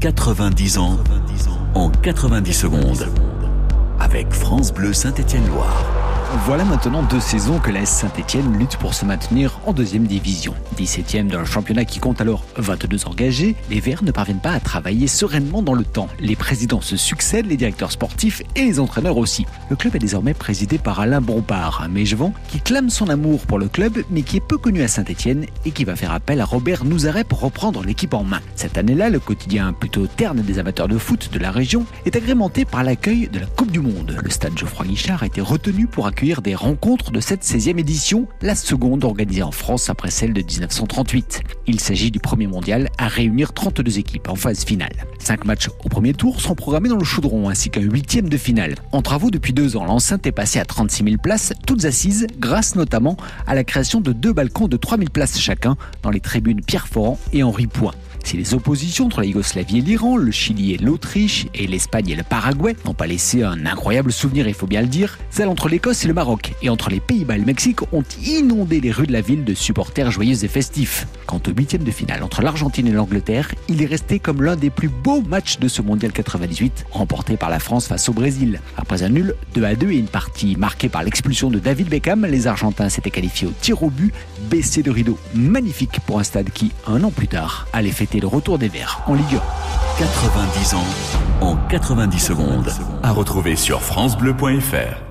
90 ans en 90 secondes. Avec France Bleu Saint-Étienne-Loire. Voilà maintenant deux saisons que la Saint-Etienne lutte pour se maintenir en deuxième division. 17e dans le championnat qui compte alors 22 engagés, les Verts ne parviennent pas à travailler sereinement dans le temps. Les présidents se succèdent, les directeurs sportifs et les entraîneurs aussi. Le club est désormais présidé par Alain Bompard, un Mégevant qui clame son amour pour le club mais qui est peu connu à Saint-Etienne et qui va faire appel à Robert Nouzaret pour reprendre l'équipe en main. Cette année-là, le quotidien plutôt terne des amateurs de foot de la région est agrémenté par l'accueil de la Coupe du Monde. Le stade Geoffroy Guichard a été retenu pour accueillir des rencontres de cette 16e édition, la seconde organisée en France après celle de 1938. Il s'agit du premier mondial à réunir 32 équipes en phase finale. Cinq matchs au premier tour sont programmés dans le chaudron ainsi qu'un huitième de finale. En travaux depuis deux ans, l'enceinte est passée à 36 000 places, toutes assises, grâce notamment à la création de deux balcons de 3 000 places chacun dans les tribunes Pierre Foran et Henri Point. Si les oppositions entre la Yougoslavie et l'Iran, le Chili et l'Autriche, et l'Espagne et le Paraguay n'ont pas laissé un incroyable souvenir, il faut bien le dire, celles entre l'Écosse et le Maroc, et entre les Pays-Bas et le Mexique ont inondé les rues de la ville de supporters joyeux et festifs. Quant au huitième de finale entre l'Argentine et l'Angleterre, il est resté comme l'un des plus beaux matchs de ce mondial 98, remporté par la France face au Brésil. Après un nul 2 à 2 et une partie marquée par l'expulsion de David Beckham, les Argentins s'étaient qualifiés au tir au but, baissé de rideau magnifique pour un stade qui, un an plus tard, allait fêter le retour des Verts en Ligue 1. 90 ans en 90 secondes. À retrouver sur FranceBleu.fr.